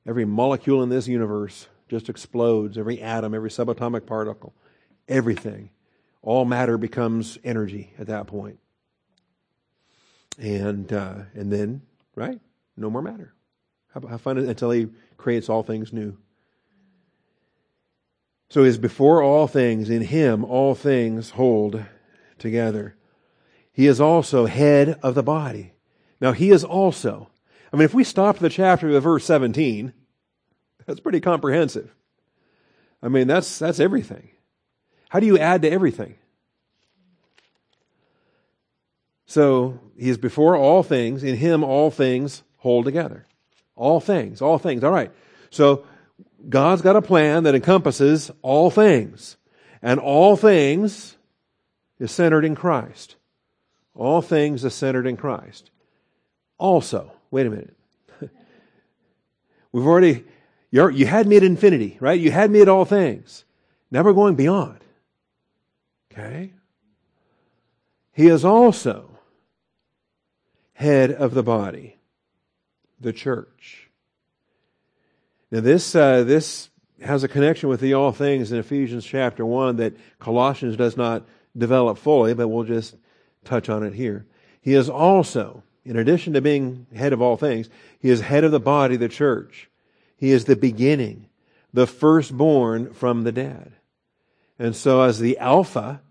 Every molecule in this universe just explodes. Every atom, every subatomic particle, everything. All matter becomes energy at that point. And, uh, and then, right? No more matter. How, have fun until he creates all things new. So is before all things, in him all things hold together. He is also head of the body. Now, he is also. I mean, if we stop the chapter at verse 17, that's pretty comprehensive. I mean, that's, that's everything. How do you add to everything? So, he is before all things. In him, all things hold together. All things, all things. All right. So, God's got a plan that encompasses all things. And all things is centered in Christ. All things is centered in Christ also. Wait a minute. (laughs) We've already, you had me at infinity, right? You had me at all things. Now we're going beyond. Okay? He is also head of the body, the church. Now this, uh, this has a connection with the all things in Ephesians chapter 1 that Colossians does not develop fully, but we'll just touch on it here. He is also in addition to being head of all things, he is head of the body, the church. He is the beginning, the firstborn from the dead. And so as the Alpha,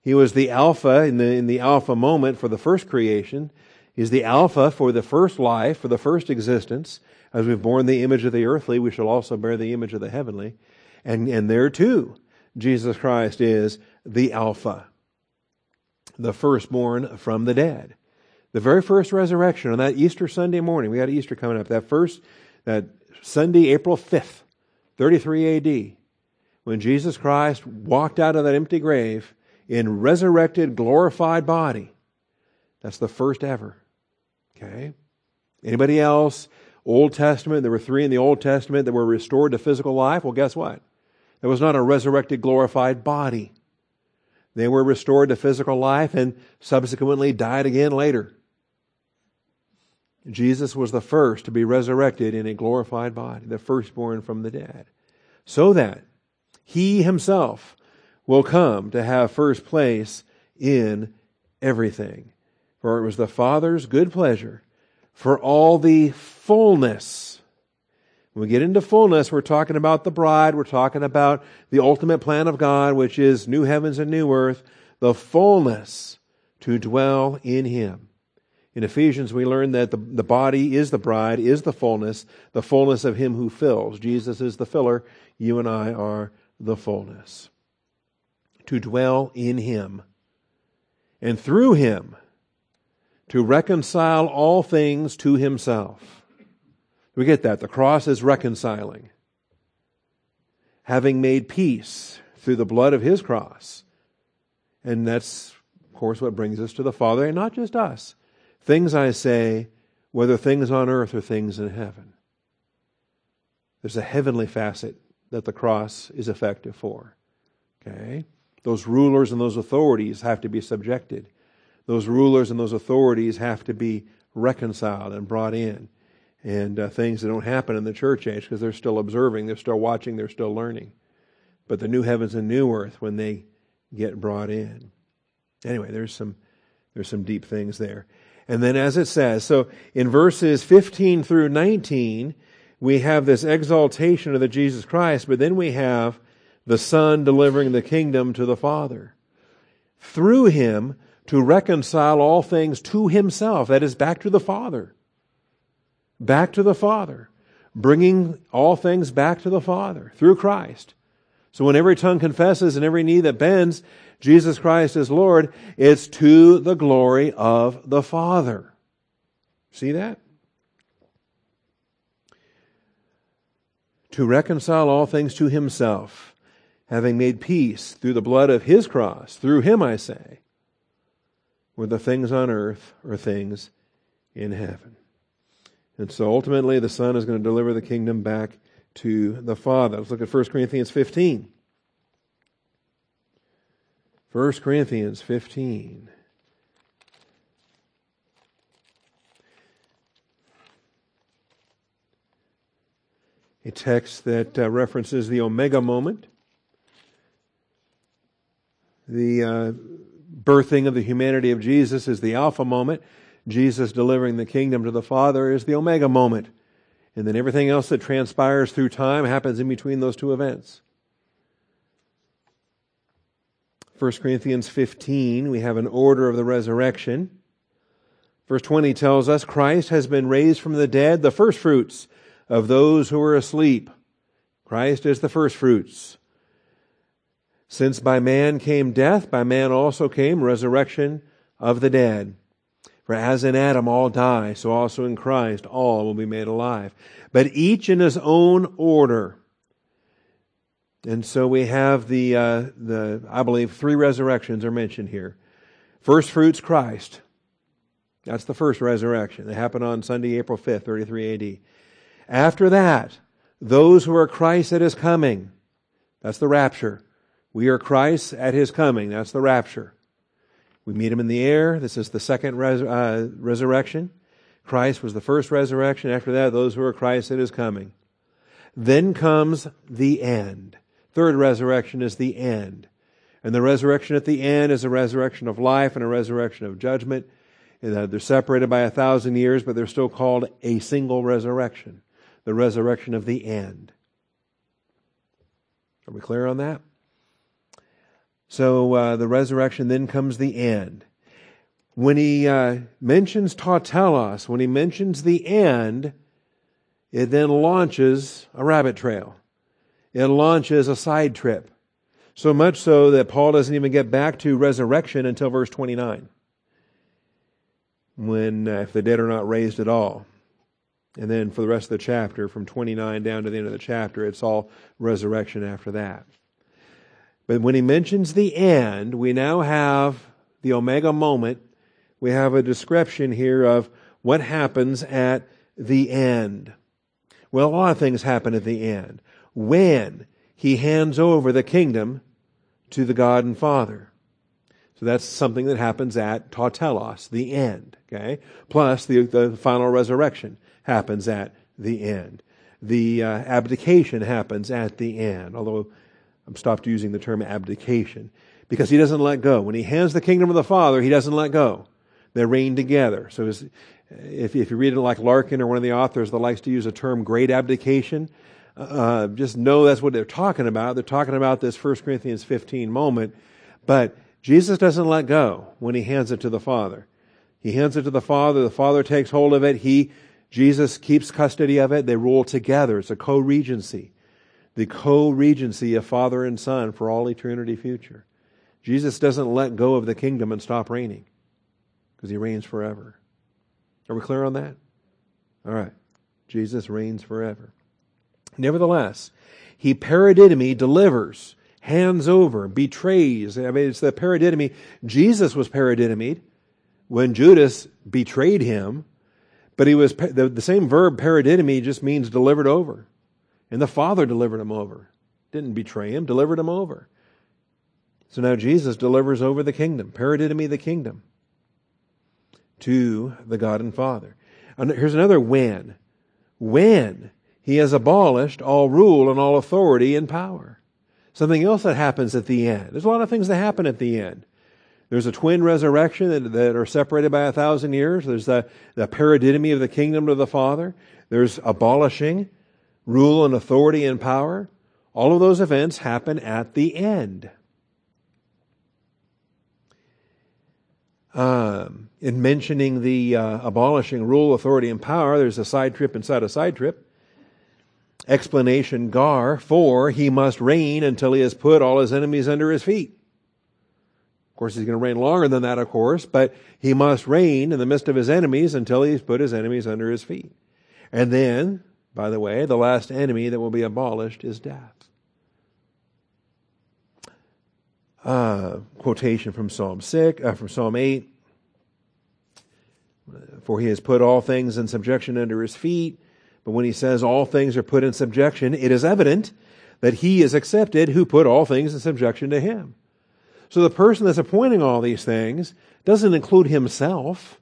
he was the Alpha in the, in the Alpha moment for the first creation. He's the Alpha for the first life, for the first existence. As we've borne the image of the earthly, we shall also bear the image of the heavenly. And, and there too, Jesus Christ is the Alpha, the firstborn from the dead. The very first resurrection on that Easter Sunday morning, we got Easter coming up, that first, that Sunday, April 5th, 33 AD, when Jesus Christ walked out of that empty grave in resurrected, glorified body. That's the first ever. Okay? Anybody else? Old Testament, there were three in the Old Testament that were restored to physical life. Well, guess what? There was not a resurrected, glorified body. They were restored to physical life and subsequently died again later. Jesus was the first to be resurrected in a glorified body, the firstborn from the dead, so that he himself will come to have first place in everything. For it was the Father's good pleasure for all the fullness, When we get into fullness, we're talking about the bride, we're talking about the ultimate plan of God, which is new heavens and new earth, the fullness to dwell in Him. In Ephesians, we learn that the, the body is the bride, is the fullness, the fullness of Him who fills. Jesus is the filler. You and I are the fullness. To dwell in Him. And through Him, to reconcile all things to Himself. We get that. The cross is reconciling. Having made peace through the blood of His cross. And that's, of course, what brings us to the Father, and not just us Things I say, whether things on earth or things in heaven. There's a heavenly facet that the cross is effective for. Okay? Those rulers and those authorities have to be subjected. Those rulers and those authorities have to be reconciled and brought in. And uh, things that don't happen in the church age because they're still observing, they're still watching, they're still learning. But the new heavens and new earth when they get brought in. Anyway, there's some there's some deep things there. And then as it says, so in verses 15 through 19, we have this exaltation of the Jesus Christ, but then we have the Son delivering the kingdom to the Father. Through him to reconcile all things to himself, that is back to the Father. Back to the Father. Bringing all things back to the Father through Christ. So when every tongue confesses and every knee that bends Jesus Christ is Lord, it's to the glory of the Father. See that? To reconcile all things to himself, having made peace through the blood of his cross, through him, I say, whether things on earth or things in heaven. And so ultimately, the Son is going to deliver the kingdom back to the Father. Let's look at 1 Corinthians 15. 1 Corinthians 15. A text that uh, references the Omega moment, the uh, birthing of the humanity of Jesus is the Alpha moment. Jesus delivering the kingdom to the Father is the Omega moment. And then everything else that transpires through time happens in between those two events. 1 Corinthians 15, we have an order of the resurrection. Verse 20 tells us Christ has been raised from the dead, the firstfruits of those who were asleep. Christ is the firstfruits. Since by man came death, by man also came resurrection of the dead. For as in Adam all die, so also in Christ all will be made alive. But each in his own order. And so we have the, uh, the, I believe, three resurrections are mentioned here. First fruits, Christ. That's the first resurrection. It happened on Sunday, April 5th, 33 AD. After that, those who are Christ at his coming. That's the rapture. We are Christ at his coming. That's the rapture. We meet him in the air. This is the second res- uh, resurrection. Christ was the first resurrection. After that, those who are Christ at his coming. Then comes the end. Third resurrection is the end. And the resurrection at the end is a resurrection of life and a resurrection of judgment. And they're separated by a thousand years, but they're still called a single resurrection. The resurrection of the end. Are we clear on that? So uh, the resurrection, then comes the end. When he uh, mentions to telos, when he mentions the end, it then launches a rabbit trail it launches a side trip. So much so that Paul doesn't even get back to resurrection until verse 29. When, uh, if the dead are not raised at all. And then for the rest of the chapter, from 29 down to the end of the chapter, it's all resurrection after that. But when he mentions the end, we now have the Omega moment. We have a description here of what happens at the end. Well, a lot of things happen at the end when he hands over the kingdom to the God and Father. So that's something that happens at to telos, the end. Okay? Plus, the, the final resurrection happens at the end. The uh, abdication happens at the end, although I'm stopped using the term abdication because he doesn't let go. When he hands the kingdom of the Father, he doesn't let go. They reign together. So if, if you read it like Larkin or one of the authors that likes to use the term great abdication, uh, just know that's what they're talking about. They're talking about this 1 Corinthians 15 moment. But Jesus doesn't let go when he hands it to the Father. He hands it to the Father. The Father takes hold of it. He, Jesus keeps custody of it. They rule together. It's a co-regency. The co-regency of Father and Son for all eternity future. Jesus doesn't let go of the kingdom and stop reigning because he reigns forever. Are we clear on that? All right. Jesus reigns forever. Nevertheless, he paradidomi delivers, hands over, betrays. I mean, it's the paradidomi. Jesus was paradidomied when Judas betrayed him, but he was the, the same verb paradidomi just means delivered over, and the Father delivered him over. Didn't betray him, delivered him over. So now Jesus delivers over the kingdom, paradidomi the kingdom, to the God and Father. And here's another when. When he has abolished all rule and all authority and power. Something else that happens at the end. There's a lot of things that happen at the end. There's a twin resurrection that, that are separated by a thousand years. There's the, the paradidomi of the kingdom of the Father. There's abolishing rule and authority and power. All of those events happen at the end. Um, in mentioning the uh, abolishing rule, authority, and power, there's a side trip inside a side trip explanation gar for he must reign until he has put all his enemies under his feet. Of course, he's going to reign longer than that, of course, but he must reign in the midst of his enemies until he's put his enemies under his feet. And then, by the way, the last enemy that will be abolished is death. Uh, quotation from Psalm six, uh, from Psalm eight. For he has put all things in subjection under his feet. But when he says all things are put in subjection, it is evident that he is accepted who put all things in subjection to him. So the person that's appointing all these things doesn't include himself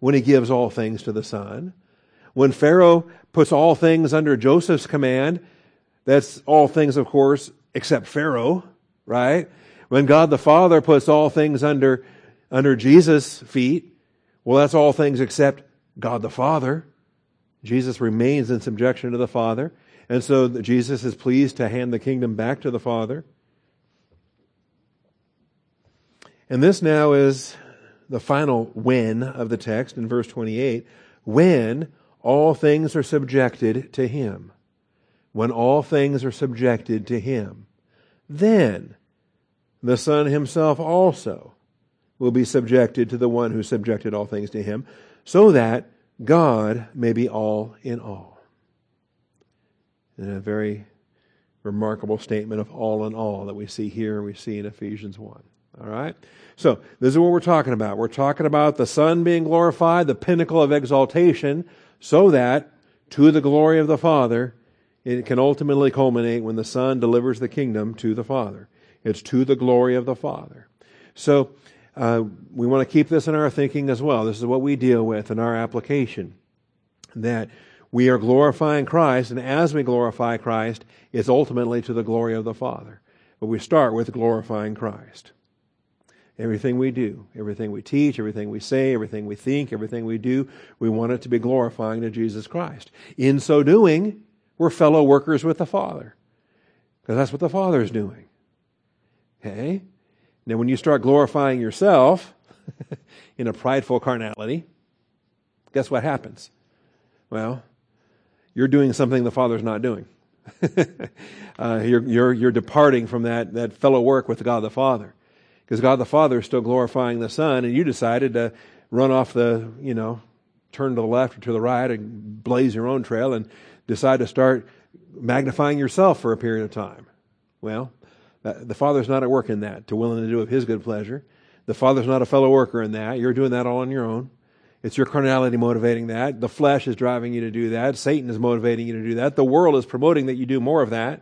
when he gives all things to the Son. When Pharaoh puts all things under Joseph's command, that's all things, of course, except Pharaoh, right? When God the Father puts all things under, under Jesus' feet, well, that's all things except God the Father. Jesus remains in subjection to the Father. And so Jesus is pleased to hand the kingdom back to the Father. And this now is the final when of the text in verse 28 when all things are subjected to Him. When all things are subjected to Him. Then the Son Himself also will be subjected to the one who subjected all things to Him, so that God may be all in all. And a very remarkable statement of all in all that we see here and we see in Ephesians 1. All right? So, this is what we're talking about. We're talking about the Son being glorified, the pinnacle of exaltation, so that to the glory of the Father, it can ultimately culminate when the Son delivers the kingdom to the Father. It's to the glory of the Father. So, uh, we want to keep this in our thinking as well. This is what we deal with in our application. That we are glorifying Christ, and as we glorify Christ, it's ultimately to the glory of the Father. But we start with glorifying Christ. Everything we do, everything we teach, everything we say, everything we think, everything we do, we want it to be glorifying to Jesus Christ. In so doing, we're fellow workers with the Father. Because that's what the Father is doing. Okay? Now, when you start glorifying yourself (laughs) in a prideful carnality, guess what happens? Well, you're doing something the Father's not doing. (laughs) uh, you're, you're, you're departing from that, that fellow work with God the Father. Because God the Father is still glorifying the Son, and you decided to run off the, you know, turn to the left or to the right and blaze your own trail and decide to start magnifying yourself for a period of time. Well, uh, the Father's not at work in that, to willing to do of His good pleasure. The Father's not a fellow worker in that. You're doing that all on your own. It's your carnality motivating that. The flesh is driving you to do that. Satan is motivating you to do that. The world is promoting that you do more of that.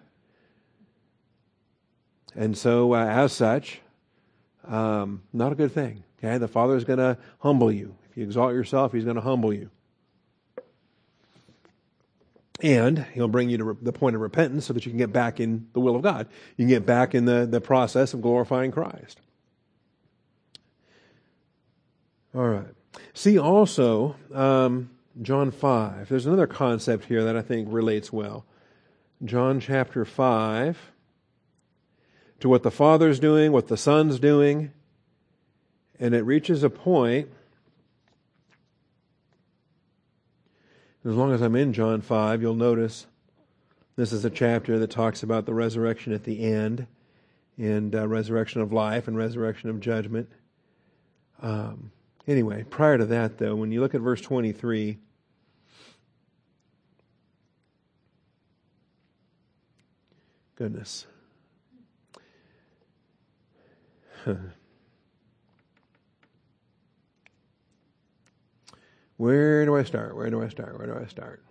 And so, uh, as such, um, not a good thing. Okay, the Father is going to humble you. If you exalt yourself, He's going to humble you. And he'll bring you to the point of repentance so that you can get back in the will of God. You can get back in the, the process of glorifying Christ. All right. See also um, John 5. There's another concept here that I think relates well. John chapter 5 to what the Father's doing, what the Son's doing, and it reaches a point. As long as I'm in John 5, you'll notice this is a chapter that talks about the resurrection at the end, and uh, resurrection of life and resurrection of judgment. Um, anyway, prior to that, though, when you look at verse 23, goodness. (laughs) Where do I start? Where do I start? Where do I start?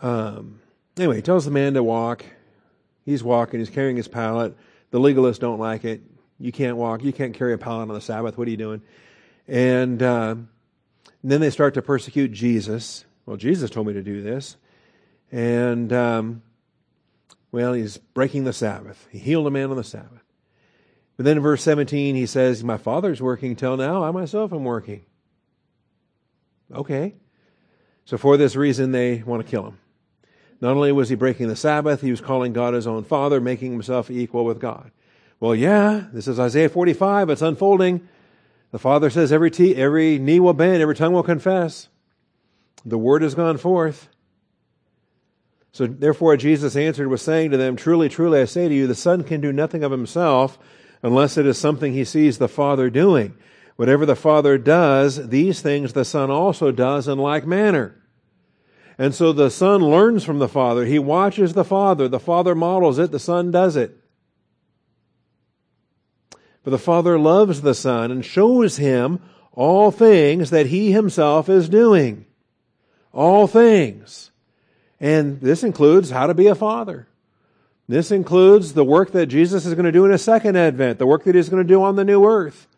Um, anyway, he tells the man to walk. He's walking, he's carrying his pallet. The legalists don't like it. You can't walk, you can't carry a pallet on the Sabbath. What are you doing? And, uh, and then they start to persecute Jesus. Well, Jesus told me to do this. And, um, well, he's breaking the Sabbath. He healed a man on the Sabbath. But then in verse 17, he says, My father's working till now. I myself am working. Okay. So for this reason, they want to kill him. Not only was he breaking the Sabbath, he was calling God his own father, making himself equal with God. Well, yeah, this is Isaiah 45. It's unfolding. The Father says every, t- every knee will bend, every tongue will confess. The word has gone forth. So therefore Jesus answered was saying to them, Truly, truly, I say to you, the Son can do nothing of himself unless it is something he sees the Father doing. Whatever the Father does, these things the Son also does in like manner. And so the Son learns from the Father. He watches the Father. The Father models it. The Son does it. For the Father loves the Son and shows him all things that he himself is doing. All things. And this includes how to be a father. This includes the work that Jesus is going to do in his second advent, the work that he's going to do on the new earth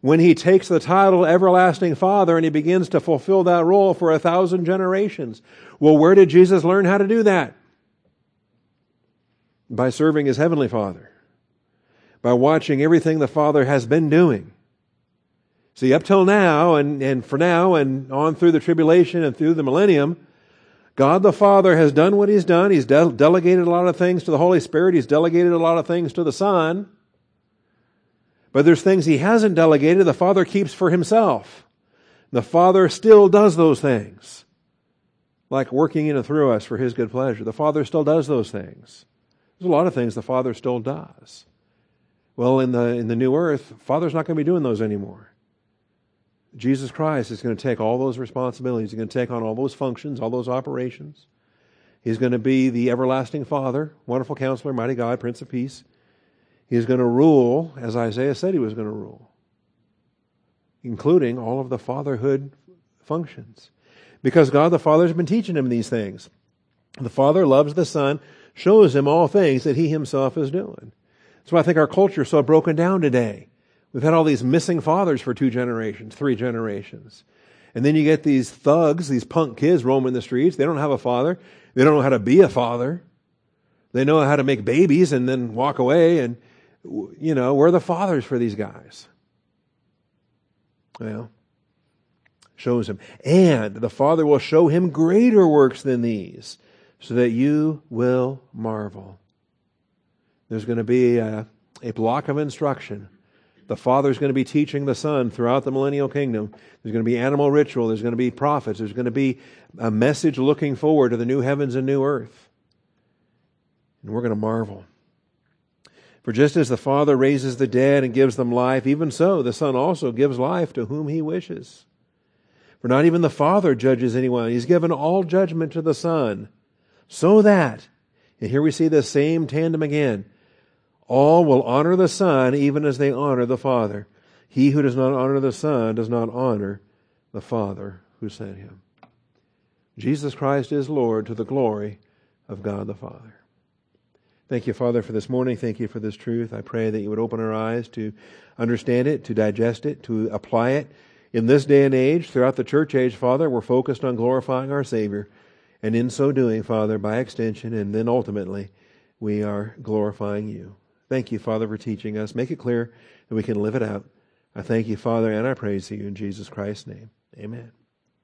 when he takes the title Everlasting Father and he begins to fulfill that role for a thousand generations. Well, where did Jesus learn how to do that? By serving his Heavenly Father, by watching everything the Father has been doing. See, up till now, and, and for now, and on through the tribulation and through the millennium, God the Father has done what He's done. He's de- delegated a lot of things to the Holy Spirit. He's delegated a lot of things to the Son. But there's things he hasn't delegated, the Father keeps for himself. The Father still does those things. Like working in and through us for his good pleasure. The Father still does those things. There's a lot of things the Father still does. Well, in the, in the new earth, Father's not going to be doing those anymore. Jesus Christ is going to take all those responsibilities. He's going to take on all those functions, all those operations. He's going to be the everlasting Father, wonderful counselor, mighty God, Prince of Peace. He's going to rule as Isaiah said he was going to rule, including all of the fatherhood functions. Because God the Father has been teaching him these things. The Father loves the Son, shows him all things that he himself is doing. That's why I think our culture is so broken down today. We've had all these missing fathers for two generations, three generations. And then you get these thugs, these punk kids roaming the streets. They don't have a father. They don't know how to be a father. They know how to make babies and then walk away. And you know, we're the fathers for these guys. Well, shows him. And the Father will show him greater works than these, so that you will marvel. There's going to be a, a block of instruction. The Father's going to be teaching the Son throughout the millennial kingdom. There's going to be animal ritual. There's going to be prophets. There's going to be a message looking forward to the new heavens and new earth. And we're going to marvel. For just as the Father raises the dead and gives them life, even so the Son also gives life to whom he wishes. For not even the Father judges anyone. He's given all judgment to the Son, so that, and here we see the same tandem again, all will honor the Son even as they honor the Father. He who does not honor the Son does not honor the Father who sent him. Jesus Christ is Lord to the glory of God the Father. Thank you, Father, for this morning. Thank you for this truth. I pray that you would open our eyes to understand it, to digest it, to apply it. In this day and age, throughout the church age, Father, we're focused on glorifying our Savior. And in so doing, Father, by extension, and then ultimately, we are glorifying you. Thank you, Father, for teaching us. Make it clear that we can live it out. I thank you, Father, and I praise you in Jesus Christ's name. Amen.